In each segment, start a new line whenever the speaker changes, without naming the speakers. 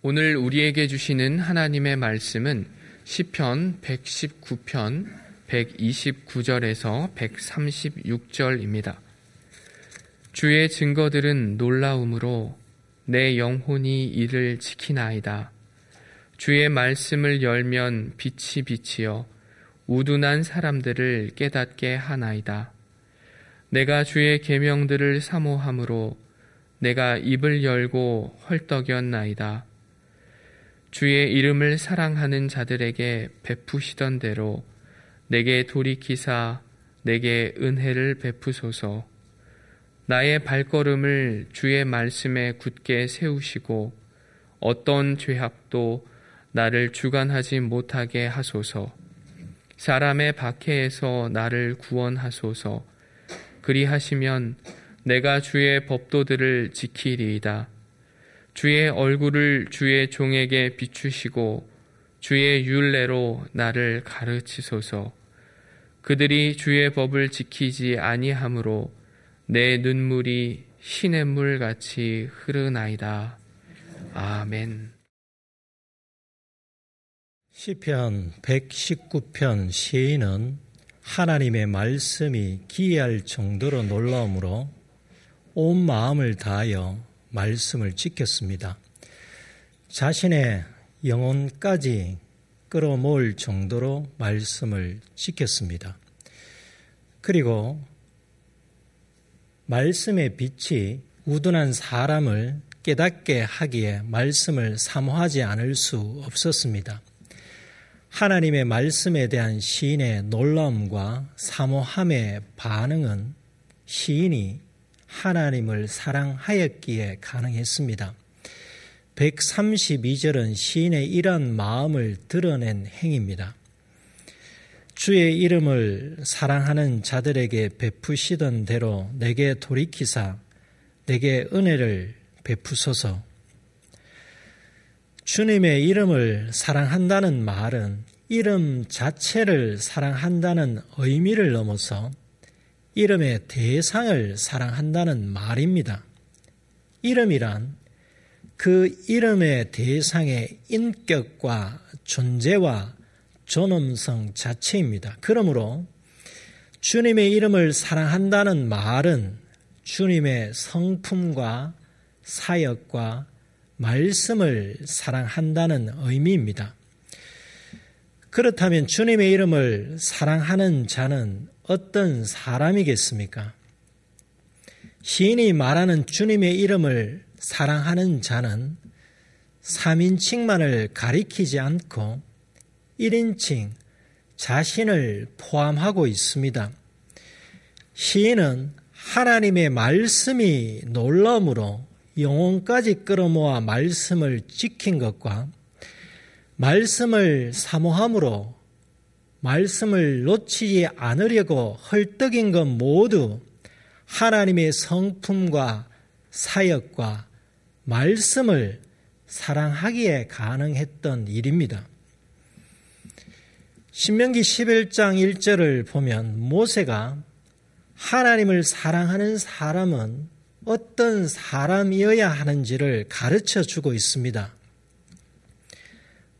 오늘 우리에게 주시는 하나님의 말씀은 시편 119편 129절에서 136절입니다. 주의 증거들은 놀라움으로 내 영혼이 이를 지키나이다. 주의 말씀을 열면 빛이 빛이여 우둔한 사람들을 깨닫게 하나이다. 내가 주의 계명들을 사모함으로 내가 입을 열고 헐떡였나이다. 주의 이름을 사랑하는 자들에게 베푸시던 대로 내게 돌이키사 내게 은혜를 베푸소서. 나의 발걸음을 주의 말씀에 굳게 세우시고 어떤 죄악도 나를 주관하지 못하게 하소서. 사람의 박해에서 나를 구원하소서. 그리하시면 내가 주의 법도들을 지키리이다. 주의 얼굴을 주의 종에게 비추시고 주의 율례로 나를 가르치소서. 그들이 주의 법을 지키지 아니하므로 내 눈물이 시냇물 같이 흐르나이다. 아멘.
시편 119편 시인은 하나님의 말씀이 기이할 정도로 놀라움으로 온 마음을 다하여 말씀을 지켰습니다. 자신의 영혼까지 끌어모을 정도로 말씀을 지켰습니다. 그리고 말씀의 빛이 우둔한 사람을 깨닫게 하기에 말씀을 사모하지 않을 수 없었습니다. 하나님의 말씀에 대한 시인의 놀라움과 사모함의 반응은 시인이 하나님을 사랑하였기에 가능했습니다. 132절은 시인의 이러한 마음을 드러낸 행입니다. 주의 이름을 사랑하는 자들에게 베푸시던 대로 내게 돌이키사 내게 은혜를 베푸소서. 주님의 이름을 사랑한다는 말은 이름 자체를 사랑한다는 의미를 넘어서 이름의 대상을 사랑한다는 말입니다. 이름이란 그 이름의 대상의 인격과 존재와 존엄성 자체입니다. 그러므로 주님의 이름을 사랑한다는 말은 주님의 성품과 사역과 말씀을 사랑한다는 의미입니다. 그렇다면 주님의 이름을 사랑하는 자는 어떤 사람이겠습니까? 시인이 말하는 주님의 이름을 사랑하는 자는 3인칭만을 가리키지 않고 1인칭 자신을 포함하고 있습니다. 시인은 하나님의 말씀이 놀라움으로 영혼까지 끌어모아 말씀을 지킨 것과 말씀을 사모함으로 말씀을 놓치지 않으려고 헐떡인 것 모두 하나님의 성품과 사역과 말씀을 사랑하기에 가능했던 일입니다. 신명기 11장 1절을 보면 모세가 하나님을 사랑하는 사람은 어떤 사람이어야 하는지를 가르쳐 주고 있습니다.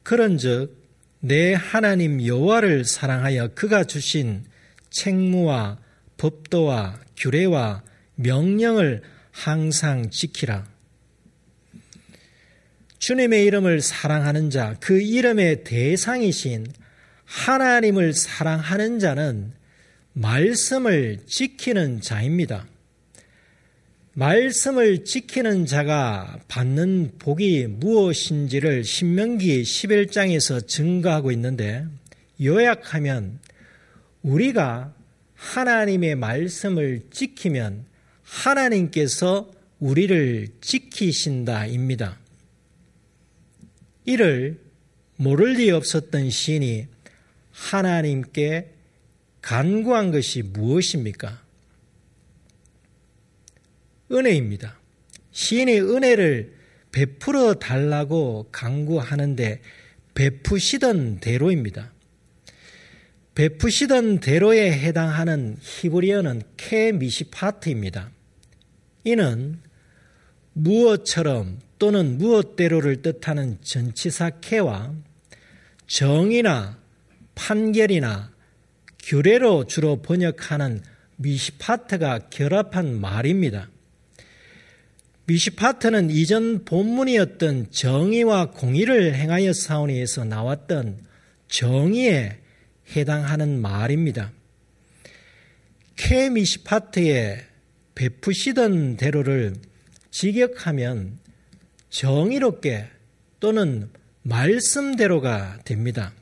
그런즉 내 하나님 여호와를 사랑하여 그가 주신 책무와 법도와 규례와 명령을 항상 지키라. 주님의 이름을 사랑하는 자, 그 이름의 대상이신 하나님을 사랑하는 자는 말씀을 지키는 자입니다. 말씀을 지키는 자가 받는 복이 무엇인지를 신명기 11장에서 증거하고 있는데 요약하면 우리가 하나님의 말씀을 지키면 하나님께서 우리를 지키신다입니다. 이를 모를 리 없었던 시인이 하나님께 간구한 것이 무엇입니까? 은혜입니다. 시인이 은혜를 베풀어 달라고 강구하는데 베푸시던 대로입니다. 베푸시던 대로에 해당하는 히브리어는 케미시파트입니다. 이는 무엇처럼 또는 무엇대로를 뜻하는 전치사 캐와 정의나 판결이나 규례로 주로 번역하는 미시파트가 결합한 말입니다. 미시파트는 이전 본문이었던 정의와 공의를 행하여 사오니에서 나왔던 정의에 해당하는 말입니다. 케미시파트에 베푸시던 대로를 직역하면 정의롭게 또는 말씀대로가 됩니다.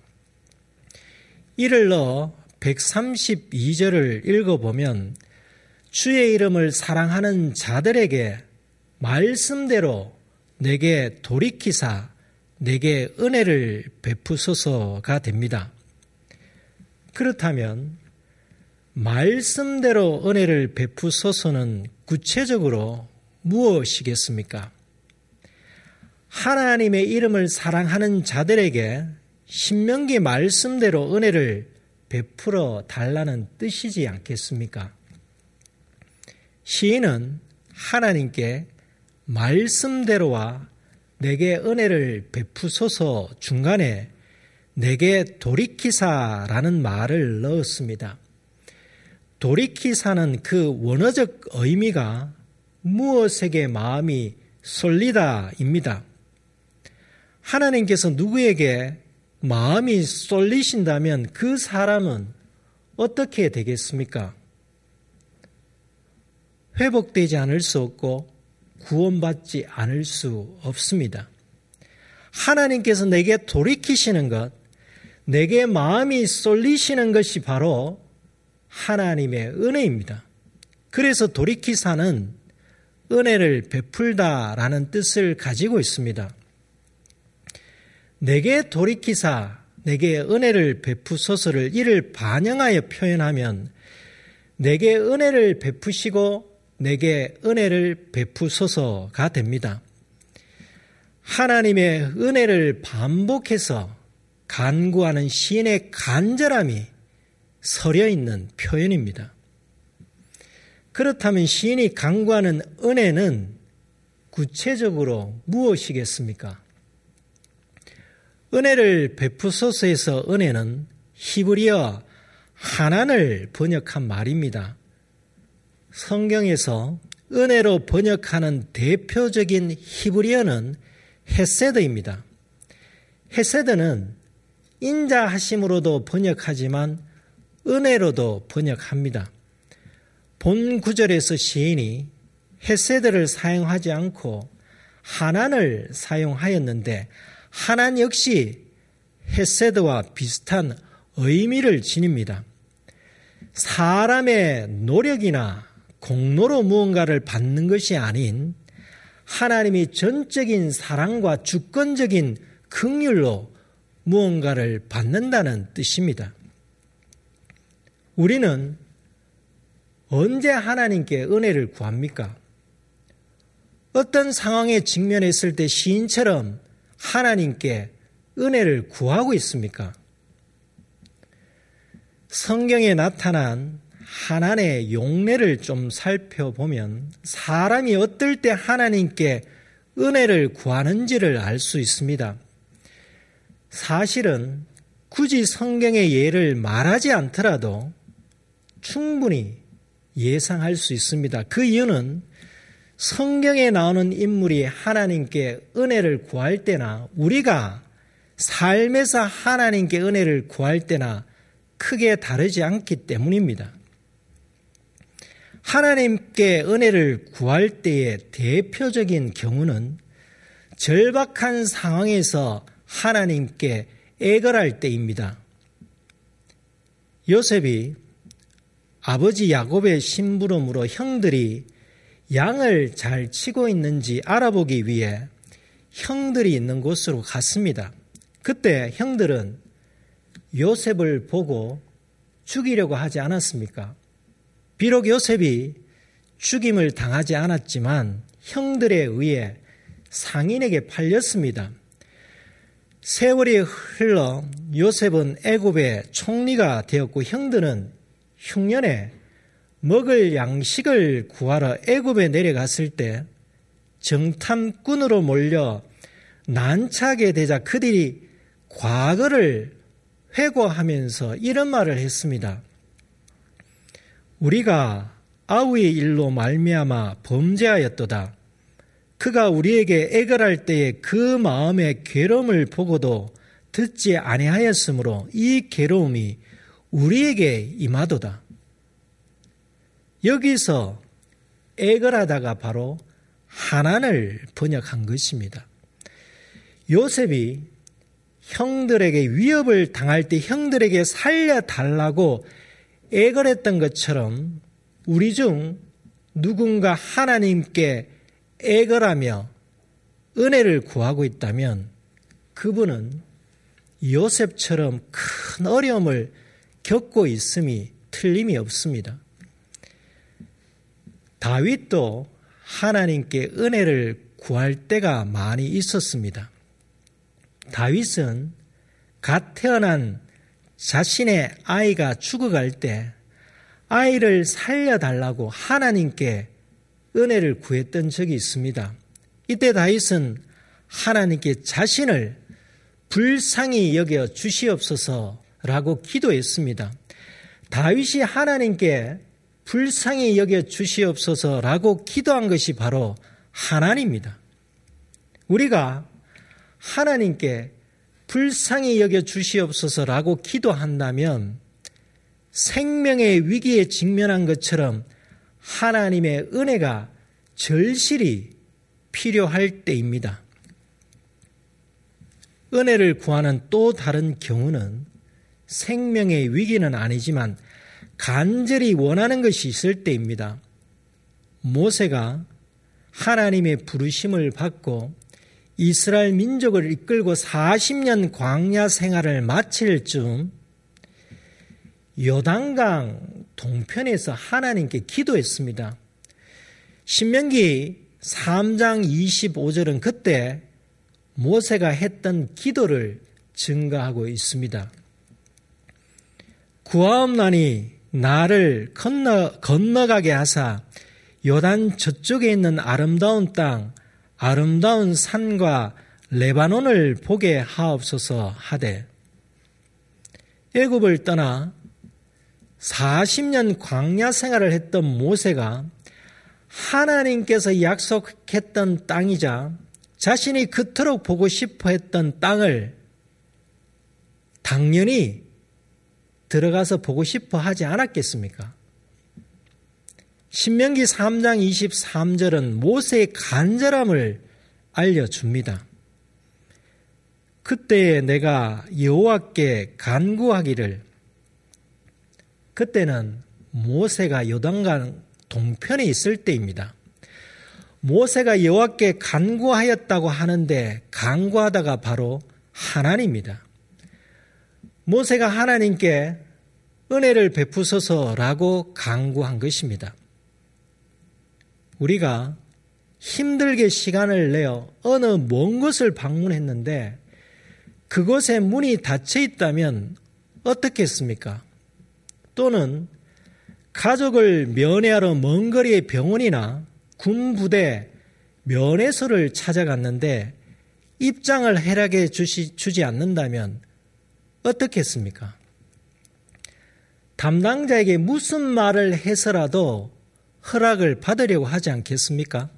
이를 넣어 132절을 읽어보면 주의 이름을 사랑하는 자들에게 말씀대로 내게 돌이키사 내게 은혜를 베푸소서가 됩니다. 그렇다면 말씀대로 은혜를 베푸소서는 구체적으로 무엇이겠습니까? 하나님의 이름을 사랑하는 자들에게 신명기 말씀대로 은혜를 베풀어 달라는 뜻이지 않겠습니까? 시인은 하나님께 말씀대로와 내게 은혜를 베푸소서 중간에 내게 돌이키사라는 말을 넣었습니다. 돌이키사는 그 원어적 의미가 무엇에게 마음이 쏠리다입니다. 하나님께서 누구에게 마음이 쏠리신다면 그 사람은 어떻게 되겠습니까? 회복되지 않을 수 없고 구원받지 않을 수 없습니다. 하나님께서 내게 돌이키시는 것, 내게 마음이 쏠리시는 것이 바로 하나님의 은혜입니다. 그래서 돌이키사는 은혜를 베풀다라는 뜻을 가지고 있습니다. 내게 돌이키사, 내게 은혜를 베푸소서를 이를 반영하여 표현하면 내게 은혜를 베푸시고 내게 은혜를 베푸소서가 됩니다. 하나님의 은혜를 반복해서 간구하는 시인의 간절함이 서려 있는 표현입니다. 그렇다면 시인이 간구하는 은혜는 구체적으로 무엇이겠습니까? 은혜를 베푸소서에서 은혜는 히브리어 하난을 번역한 말입니다. 성경에서 은혜로 번역하는 대표적인 히브리어는 헤세드입니다. 헤세드는 인자하심으로도 번역하지만 은혜로도 번역합니다. 본 구절에서 시인이 헤세드를 사용하지 않고 하난을 사용하였는데 하난 역시 헤세드와 비슷한 의미를 지닙니다. 사람의 노력이나 공로로 무언가를 받는 것이 아닌 하나님이 전적인 사랑과 주권적인 긍휼로 무언가를 받는다는 뜻입니다. 우리는 언제 하나님께 은혜를 구합니까? 어떤 상황에 직면했을 때 시인처럼 하나님께 은혜를 구하고 있습니까? 성경에 나타난 하나님의 용례를 좀 살펴보면 사람이 어떨 때 하나님께 은혜를 구하는지를 알 수 있습니다. 사실은 굳이 성경의 예를 말하지 않더라도 충분히 예상할 수 있습니다. 그 이유는 성경에 나오는 인물이 하나님께 은혜를 구할 때나 우리가 삶에서 하나님께 은혜를 구할 때나 크게 다르지 않기 때문입니다. 하나님께 은혜를 구할 때의 대표적인 경우는 절박한 상황에서 하나님께 애걸할 때입니다. 요셉이 아버지 야곱의 심부름으로 형들이 양을 잘 치고 있는지 알아보기 위해 형들이 있는 곳으로 갔습니다. 그때 형들은 요셉을 보고 죽이려고 하지 않았습니까? 비록 요셉이 죽임을 당하지 않았지만 형들에 의해 상인에게 팔렸습니다. 세월이 흘러 요셉은 애굽의 총리가 되었고 형들은 흉년에 먹을 양식을 구하러 애굽에 내려갔을 때 정탐꾼으로 몰려 난차게 되자 그들이 과거를 회고하면서 이런 말을 했습니다. 우리가 아우의 일로 말미암아 범죄하였도다. 그가 우리에게 애걸할 때에 그 마음의 괴로움을 보고도 듣지 아니하였으므로 이 괴로움이 우리에게 임하도다. 여기서 애걸하다가 바로 하난을 번역한 것입니다. 요셉이 형들에게 위협을 당할 때 형들에게 살려달라고 애걸했던 것처럼 우리 중 누군가 하나님께 애걸하며 은혜를 구하고 있다면 그분은 요셉처럼 큰 어려움을 겪고 있음이 틀림이 없습니다. 다윗도 하나님께 은혜를 구할 때가 많이 있었습니다. 다윗은 갓 태어난 자신의 아이가 죽어갈 때 아이를 살려달라고 하나님께 은혜를 구했던 적이 있습니다. 이때 다윗은 하나님께 자신을 불쌍히 여겨 주시옵소서라고 기도했습니다. 다윗이 하나님께 불쌍히 여겨 주시옵소서라고 기도한 것이 바로 하나님입니다. 우리가 하나님께 불쌍히 여겨 주시옵소서라고 기도한다면 생명의 위기에 직면한 것처럼 하나님의 은혜가 절실히 필요할 때입니다. 은혜를 구하는 또 다른 경우는 생명의 위기는 아니지만 간절히 원하는 것이 있을 때입니다. 모세가 하나님의 부르심을 받고 이스라엘 민족을 이끌고 40년 광야 생활을 마칠 즈음 요단강 동편에서 하나님께 기도했습니다. 신명기 3장 25절은 그때 모세가 했던 기도를 증가하고 있습니다. 구하옵나니 나를 건너, 건너가게 하사 요단 저쪽에 있는 아름다운 땅, 아름다운 산과 레바논을 보게 하옵소서 하되 애굽을 떠나 40년 광야 생활을 했던 모세가 하나님께서 약속했던 땅이자 자신이 그토록 보고 싶어 했던 땅을 당연히 들어가서 보고 싶어 하지 않았겠습니까? 신명기 3장 23절은 모세의 간절함을 알려줍니다. 그때 내가 여호와께 간구하기를 그때는 모세가 요단강 동편에 있을 때입니다. 모세가 여호와께 간구하였다고 하는데 간구하다가 바로 하나님입니다. 모세가 하나님께 은혜를 베푸소서라고 간구한 것입니다. 우리가 힘들게 시간을 내어 어느 먼 곳을 방문했는데 그곳에 문이 닫혀 있다면 어떻겠습니까? 또는 가족을 면회하러 먼 거리의 병원이나 군부대 면회소를 찾아갔는데 입장을 해락해 주시, 주지 않는다면 어떻겠습니까? 담당자에게 무슨 말을 해서라도 허락을 받으려고 하지 않겠습니까?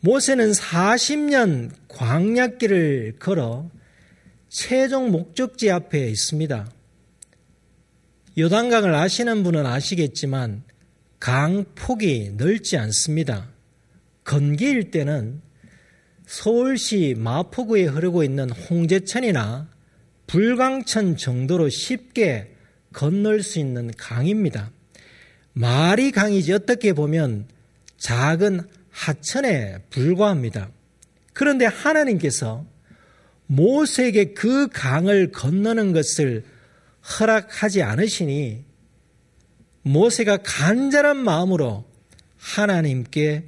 모세는 40년 광약길을 걸어 최종 목적지 앞에 있습니다. 요단강을 아시는 분은 아시겠지만 강 폭이 넓지 않습니다. 건기일 때는 서울시 마포구에 흐르고 있는 홍제천이나 불광천 정도로 쉽게 건널 수 있는 강입니다. 말이 강이지 어떻게 보면 작은 하천에 불과합니다. 그런데 하나님께서 모세에게 그 강을 건너는 것을 허락하지 않으시니 모세가 간절한 마음으로 하나님께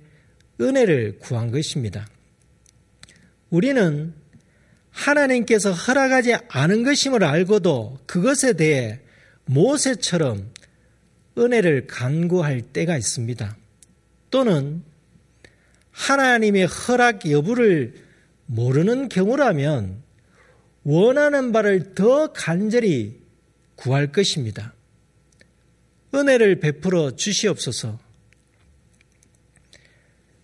은혜를 구한 것입니다. 우리는 하나님께서 허락하지 않은 것임을 알고도 그것에 대해 모세처럼 은혜를 간구할 때가 있습니다. 또는 하나님의 허락 여부를 모르는 경우라면 원하는 바를 더 간절히 구할 것입니다. 은혜를 베풀어 주시옵소서.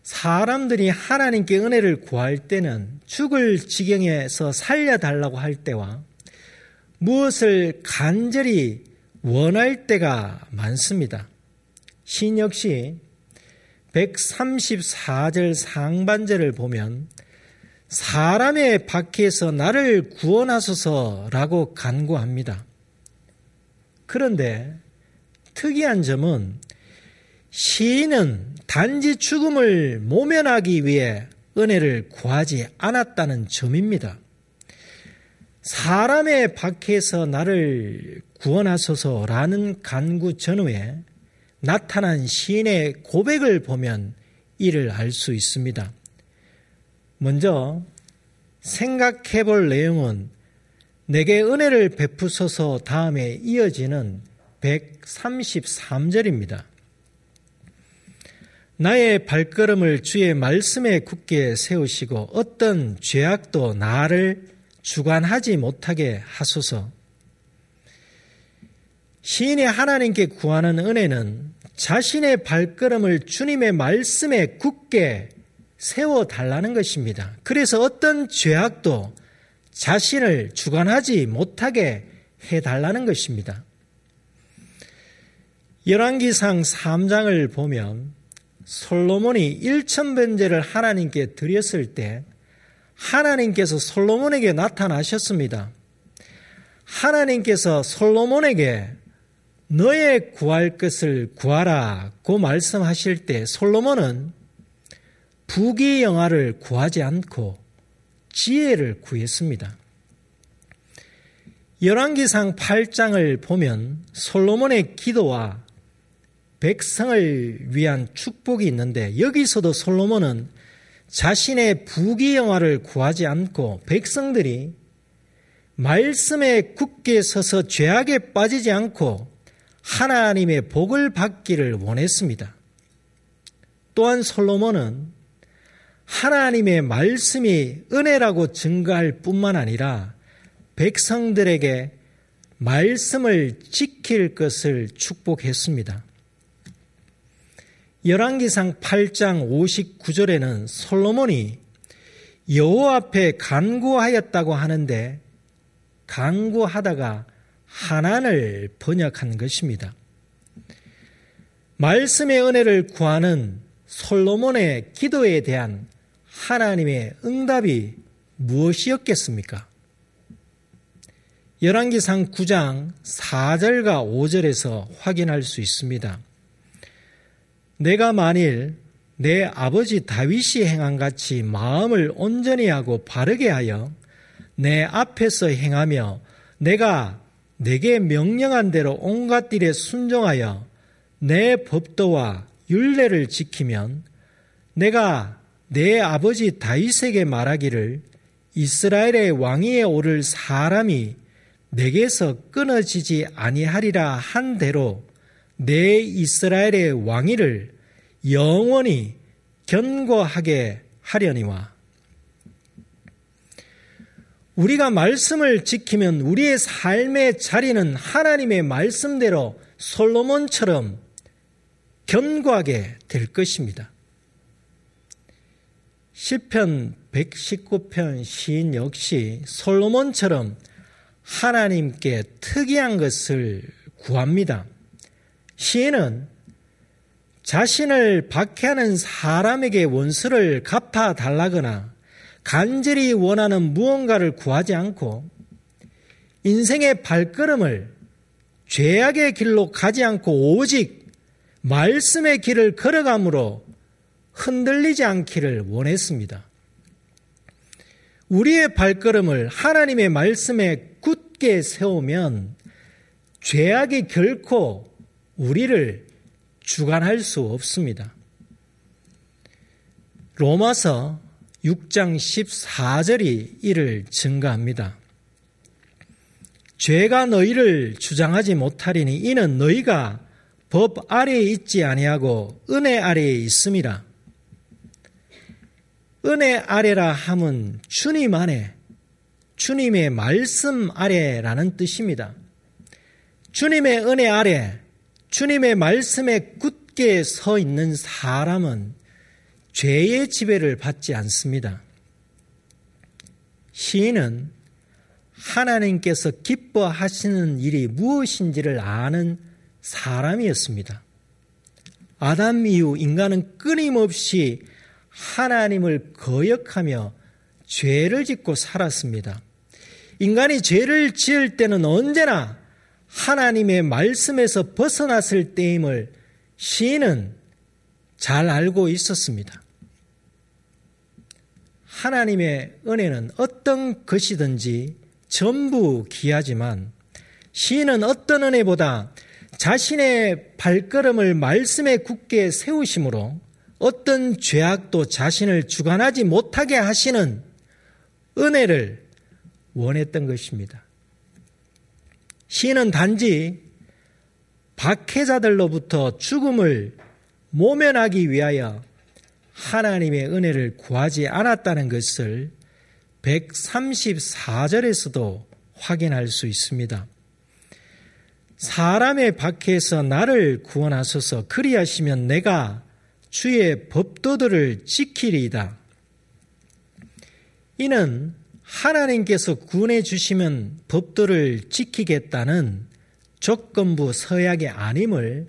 사람들이 하나님께 은혜를 구할 때는 죽을 지경에서 살려달라고 할 때와 무엇을 간절히 원할 때가 많습니다. 신 역시 134절 상반절을 보면 사람의 밖에서 나를 구원하소서라고 간구합니다. 그런데 특이한 점은 시인은 단지 죽음을 모면하기 위해 은혜를 구하지 않았다는 점입니다. 사람의 밖에서 나를 구원하소서라는 간구 전후에 나타난 시인의 고백을 보면 이를 알 수 있습니다. 먼저 생각해 볼 내용은 내게 은혜를 베푸소서 다음에 이어지는 133절입니다. 나의 발걸음을 주의 말씀에 굳게 세우시고 어떤 죄악도 나를 주관하지 못하게 하소서. 시인이 하나님께 구하는 은혜는 자신의 발걸음을 주님의 말씀에 굳게 세워달라는 것입니다. 그래서 어떤 죄악도 자신을 주관하지 못하게 해달라는 것입니다. 열왕기상 3장을 보면 솔로몬이 1천변제를 하나님께 드렸을 때 하나님께서 솔로몬에게 나타나셨습니다. 하나님께서 솔로몬에게 너의 구할 것을 구하라고 말씀하실 때 솔로몬은 부귀 영화를 구하지 않고 지혜를 구했습니다. 열왕기상 8장을 보면 솔로몬의 기도와 백성을 위한 축복이 있는데 여기서도 솔로몬은 자신의 부귀영화를 구하지 않고 백성들이 말씀에 굳게 서서 죄악에 빠지지 않고 하나님의 복을 받기를 원했습니다. 또한 솔로몬은 하나님의 말씀이 은혜라고 증가할 뿐만 아니라 백성들에게 말씀을 지킬 것을 축복했습니다. 열왕기상 8장 59절에는 솔로몬이 여호와 앞에 간구하였다고 하는데 간구하다가 하난을 번역한 것입니다. 말씀의 은혜를 구하는 솔로몬의 기도에 대한 하나님의 응답이 무엇이었겠습니까? 열왕기상 9장 4절과 5절에서 확인할 수 있습니다. 내가 만일 내 아버지 다윗이 행한 같이 마음을 온전히 하고 바르게 하여 내 앞에서 행하며 내가 내게 명령한 대로 온갖 일에 순종하여 내 법도와 율례를 지키면 내가 내 아버지 다윗에게 말하기를 이스라엘의 왕위에 오를 사람이 내게서 끊어지지 아니하리라 한 대로 내 이스라엘의 왕위를 영원히 견고하게 하려니와 우리가 말씀을 지키면 우리의 삶의 자리는 하나님의 말씀대로 솔로몬처럼 견고하게 될 것입니다. 시편 119편 시인 역시 솔로몬처럼 하나님께 특이한 것을 구합니다. 시인은 자신을 박해하는 사람에게 원수를 갚아 달라거나 간절히 원하는 무언가를 구하지 않고 인생의 발걸음을 죄악의 길로 가지 않고 오직 말씀의 길을 걸어감으로 흔들리지 않기를 원했습니다. 우리의 발걸음을 하나님의 말씀에 굳게 세우면 죄악이 결코 우리를 주관할 수 없습니다. 로마서 6장 14절이 이를 증가합니다. 죄가 너희를 주장하지 못하리니 이는 너희가 법 아래에 있지 아니하고 은혜 아래에 있음이라. 은혜 아래라 함은 주님 안에, 주님의 말씀 아래라는 뜻입니다. 주님의 은혜 아래, 주님의 말씀에 굳게 서 있는 사람은 죄의 지배를 받지 않습니다. 시인은 하나님께서 기뻐하시는 일이 무엇인지를 아는 사람이었습니다. 아담 이후 인간은 끊임없이 하나님을 거역하며 죄를 짓고 살았습니다. 인간이 죄를 지을 때는 언제나 하나님의 말씀에서 벗어났을 때임을 시인은 잘 알고 있었습니다. 하나님의 은혜는 어떤 것이든지 전부 귀하지만 시인은 어떤 은혜보다 자신의 발걸음을 말씀에 굳게 세우심으로 어떤 죄악도 자신을 주관하지 못하게 하시는 은혜를 원했던 것입니다. 시인은 단지 박해자들로부터 죽음을 모면하기 위하여 하나님의 은혜를 구하지 않았다는 것을 134절에서도 확인할 수 있습니다. 사람의 박해에서 나를 구원하소서 그리하시면 내가 주의 법도들을 지키리이다. 이는 하나님께서 구원해 주시면 법도를 지키겠다는 조건부 서약의 아님을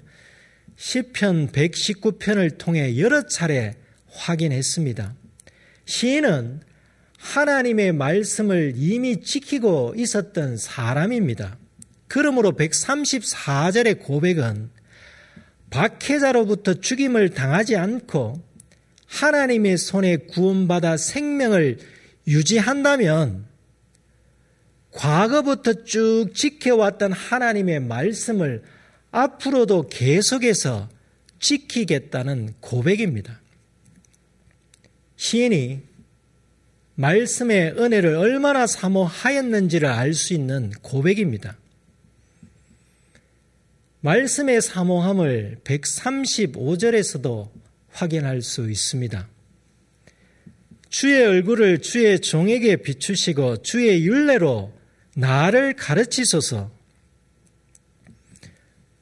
시편 119편을 통해 여러 차례 확인했습니다. 시인은 하나님의 말씀을 이미 지키고 있었던 사람입니다. 그러므로 134절의 고백은 박해자로부터 죽임을 당하지 않고 하나님의 손에 구원받아 생명을 유지한다면 과거부터 쭉 지켜왔던 하나님의 말씀을 앞으로도 계속해서 지키겠다는 고백입니다. 시인이 말씀의 은혜를 얼마나 사모하였는지를 알 수 있는 고백입니다. 말씀의 사모함을 135절에서도 확인할 수 있습니다. 주의 얼굴을 주의 종에게 비추시고 주의 윤례로 나를 가르치소서.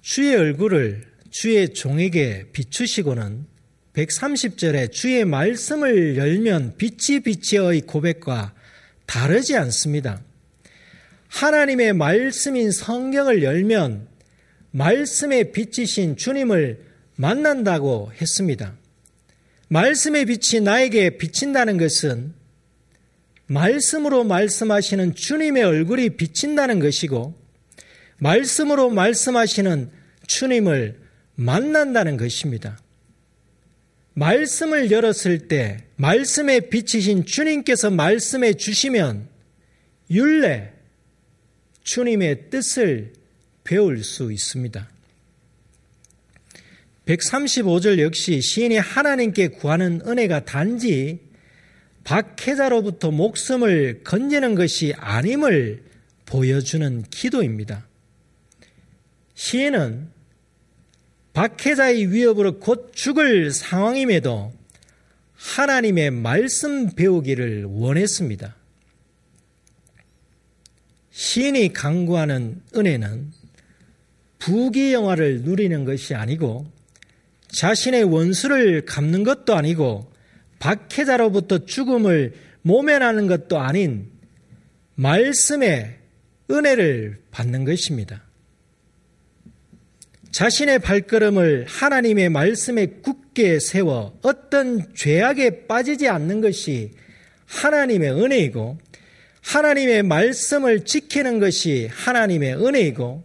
주의 얼굴을 주의 종에게 비추시고는 130절에 주의 말씀을 열면 빛이 빛이의 고백과 다르지 않습니다. 하나님의 말씀인 성경을 열면 말씀에 비치신 주님을 만난다고 했습니다. 말씀의 빛이 나에게 비친다는 것은 말씀으로 말씀하시는 주님의 얼굴이 비친다는 것이고 말씀으로 말씀하시는 주님을 만난다는 것입니다. 말씀을 열었을 때 말씀에 비치신 주님께서 말씀해 주시면 율례 주님의 뜻을 배울 수 있습니다. 135절 역시 시인이 하나님께 구하는 은혜가 단지 박해자로부터 목숨을 건지는 것이 아님을 보여주는 기도입니다. 시인은 박해자의 위협으로 곧 죽을 상황임에도 하나님의 말씀 배우기를 원했습니다. 시인이 강구하는 은혜는 부귀 영화를 누리는 것이 아니고 자신의 원수를 갚는 것도 아니고 박해자로부터 죽음을 모면하는 것도 아닌 말씀의 은혜를 받는 것입니다. 자신의 발걸음을 하나님의 말씀에 굳게 세워 어떤 죄악에 빠지지 않는 것이 하나님의 은혜이고 하나님의 말씀을 지키는 것이 하나님의 은혜이고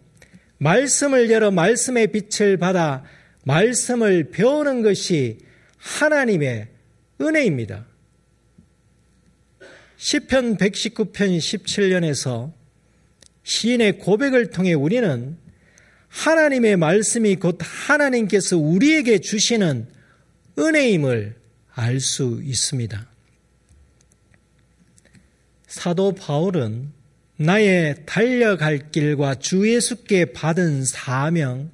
말씀을 열어 말씀의 빛을 받아 말씀을 배우는 것이 하나님의 은혜입니다. 시편 119편 17년에서 시인의 고백을 통해 우리는 하나님의 말씀이 곧 하나님께서 우리에게 주시는 은혜임을 알 수 있습니다. 사도 바울은 나의 달려갈 길과 주 예수께 받은 사명,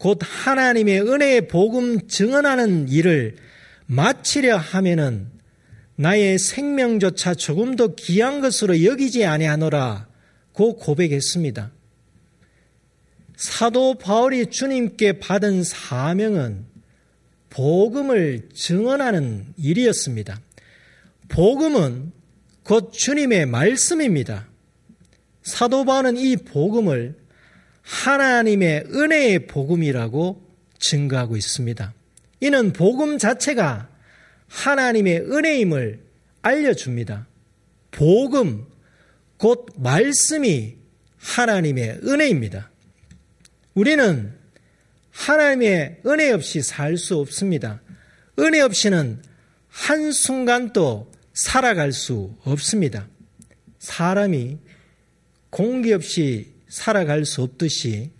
곧 하나님의 은혜의 복음 증언하는 일을 마치려 하면은 나의 생명조차 조금도 귀한 것으로 여기지 아니하노라고 고백했습니다. 사도 바울이 주님께 받은 사명은 복음을 증언하는 일이었습니다. 복음은 곧 주님의 말씀입니다. 사도 바울은 이 복음을 하나님의 은혜의 복음이라고 증거하고 있습니다. 이는 복음 자체가 하나님의 은혜임을 알려줍니다. 복음, 곧 말씀이 하나님의 은혜입니다. 우리는 하나님의 은혜 없이 살 수 없습니다. 은혜 없이는 한순간도 살아갈 수 없습니다. 사람이 공기 없이 살아갈 수 없듯이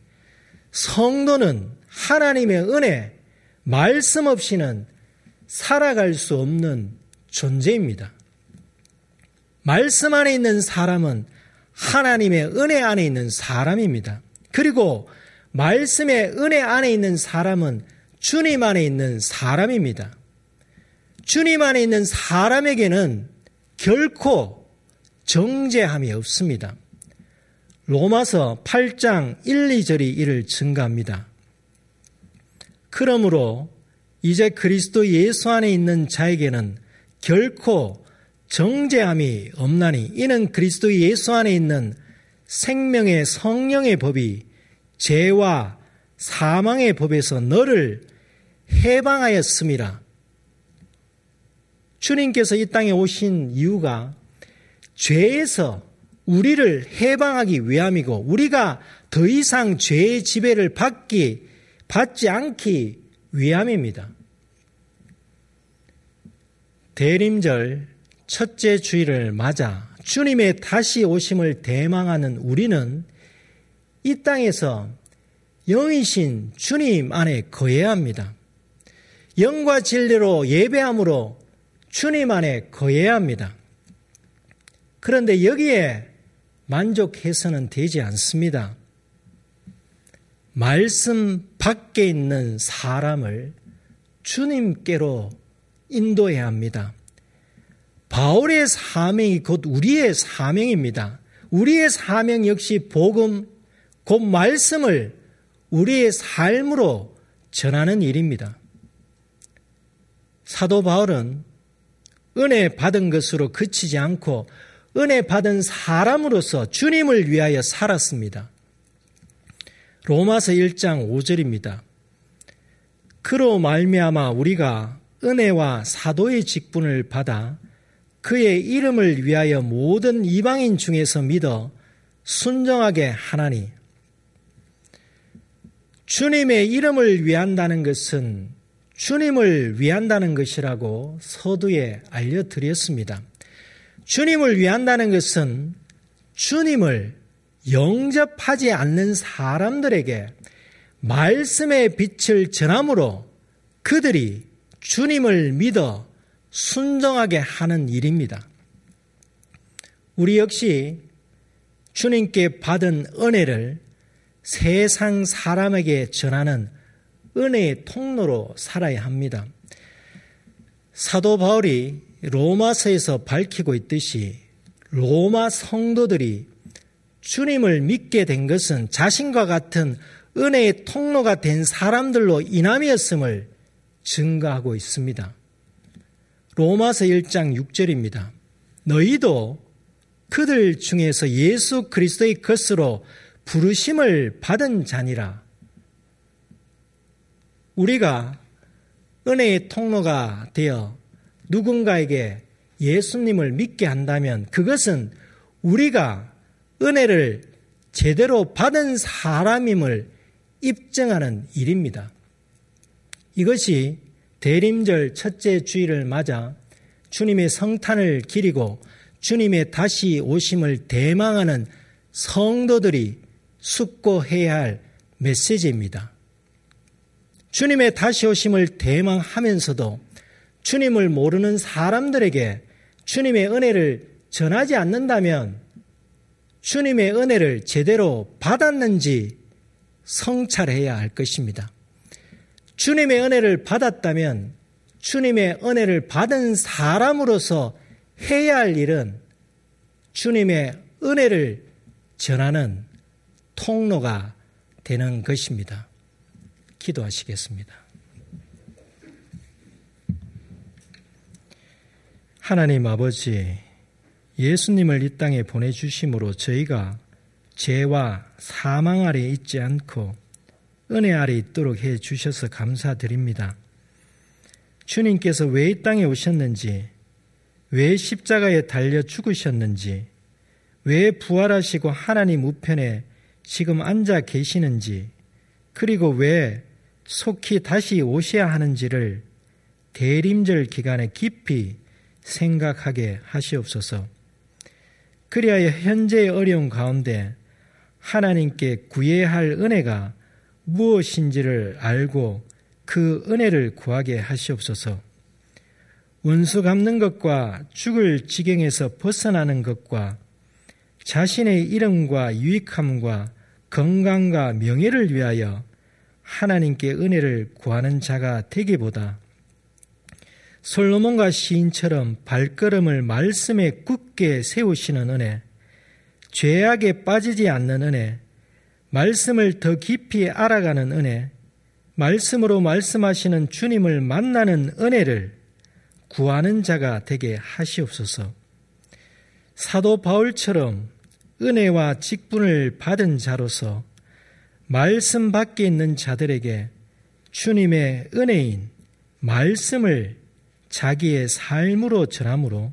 성도는 하나님의 은혜, 말씀 없이는 살아갈 수 없는 존재입니다. 말씀 안에 있는 사람은 하나님의 은혜 안에 있는 사람입니다. 그리고 말씀의 은혜 안에 있는 사람은 주님 안에 있는 사람입니다. 주님 안에 있는 사람에게는 결코 정죄함이 없습니다. 로마서 8장 1, 2절이 이를 증가합니다. 그러므로 이제 그리스도 예수 안에 있는 자에게는 결코 정죄함이 없나니 이는 그리스도 예수 안에 있는 생명의 성령의 법이 죄와 사망의 법에서 너를 해방하였습니다. 주님께서 이 땅에 오신 이유가 죄에서 우리를 해방하기 위함이고 우리가 더 이상 죄의 지배를 받기 받지 않기 위함입니다. 대림절 첫째 주일을 맞아 주님의 다시 오심을 대망하는 우리는 이 땅에서 영이신 주님 안에 거해야 합니다. 영과 진리로 예배함으로 주님 안에 거해야 합니다. 그런데 여기에 만족해서는 되지 않습니다. 말씀 밖에 있는 사람을 주님께로 인도해야 합니다. 바울의 사명이 곧 우리의 사명입니다. 우리의 사명 역시 복음, 곧 말씀을 우리의 삶으로 전하는 일입니다. 사도 바울은 은혜 받은 것으로 그치지 않고 은혜 받은 사람으로서 주님을 위하여 살았습니다. 로마서 1장 5절입니다. 그로 말미암아 우리가 은혜와 사도의 직분을 받아 그의 이름을 위하여 모든 이방인 중에서 믿어 순정하게 하나니 주님의 이름을 위한다는 것은 주님을 위한다는 것이라고 서두에 알려드렸습니다. 주님을 위한다는 것은 주님을 영접하지 않는 사람들에게 말씀의 빛을 전함으로 그들이 주님을 믿어 순정하게 하는 일입니다. 우리 역시 주님께 받은 은혜를 세상 사람에게 전하는 은혜의 통로로 살아야 합니다. 사도 바울이 로마서에서 밝히고 있듯이 로마 성도들이 주님을 믿게 된 것은 자신과 같은 은혜의 통로가 된 사람들로 인함이었음을 증거하고 있습니다. 로마서 1장 6절입니다. 너희도 그들 중에서 예수 그리스도의 것으로 부르심을 받은 자니라. 우리가 은혜의 통로가 되어 누군가에게 예수님을 믿게 한다면 그것은 우리가 은혜를 제대로 받은 사람임을 입증하는 일입니다. 이것이 대림절 첫째 주일을 맞아 주님의 성탄을 기리고 주님의 다시 오심을 대망하는 성도들이 숙고해야 할 메시지입니다. 주님의 다시 오심을 대망하면서도 주님을 모르는 사람들에게 주님의 은혜를 전하지 않는다면 주님의 은혜를 제대로 받았는지 성찰해야 할 것입니다. 주님의 은혜를 받았다면 주님의 은혜를 받은 사람으로서 해야 할 일은 주님의 은혜를 전하는 통로가 되는 것입니다. 기도하시겠습니다. 하나님 아버지, 예수님을 이 땅에 보내주심으로 저희가 죄와 사망 아래 있지 않고 은혜 아래 있도록 해 주셔서 감사드립니다. 주님께서 왜 이 땅에 오셨는지, 왜 십자가에 달려 죽으셨는지, 왜 부활하시고 하나님 우편에 지금 앉아 계시는지, 그리고 왜 속히 다시 오셔야 하는지를 대림절 기간에 깊이 생각하게 하시옵소서. 그리하여 현재의 어려운 가운데 하나님께 구해야 할 은혜가 무엇인지를 알고 그 은혜를 구하게 하시옵소서. 원수 갚는 것과 죽을 지경에서 벗어나는 것과 자신의 이름과 유익함과 건강과 명예를 위하여 하나님께 은혜를 구하는 자가 되기보다 솔로몬과 시인처럼 발걸음을 말씀에 굳게 세우시는 은혜, 죄악에 빠지지 않는 은혜, 말씀을 더 깊이 알아가는 은혜, 말씀으로 말씀하시는 주님을 만나는 은혜를 구하는 자가 되게 하시옵소서. 사도 바울처럼 은혜와 직분을 받은 자로서 말씀 밖에 있는 자들에게 주님의 은혜인 말씀을 자기의 삶으로 전함으로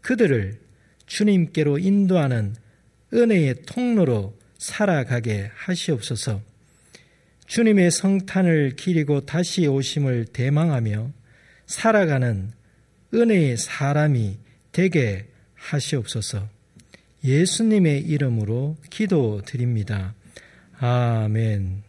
그들을 주님께로 인도하는 은혜의 통로로 살아가게 하시옵소서. 주님의 성탄을 기리고 다시 오심을 대망하며 살아가는 은혜의 사람이 되게 하시옵소서. 예수님의 이름으로 기도드립니다. 아멘.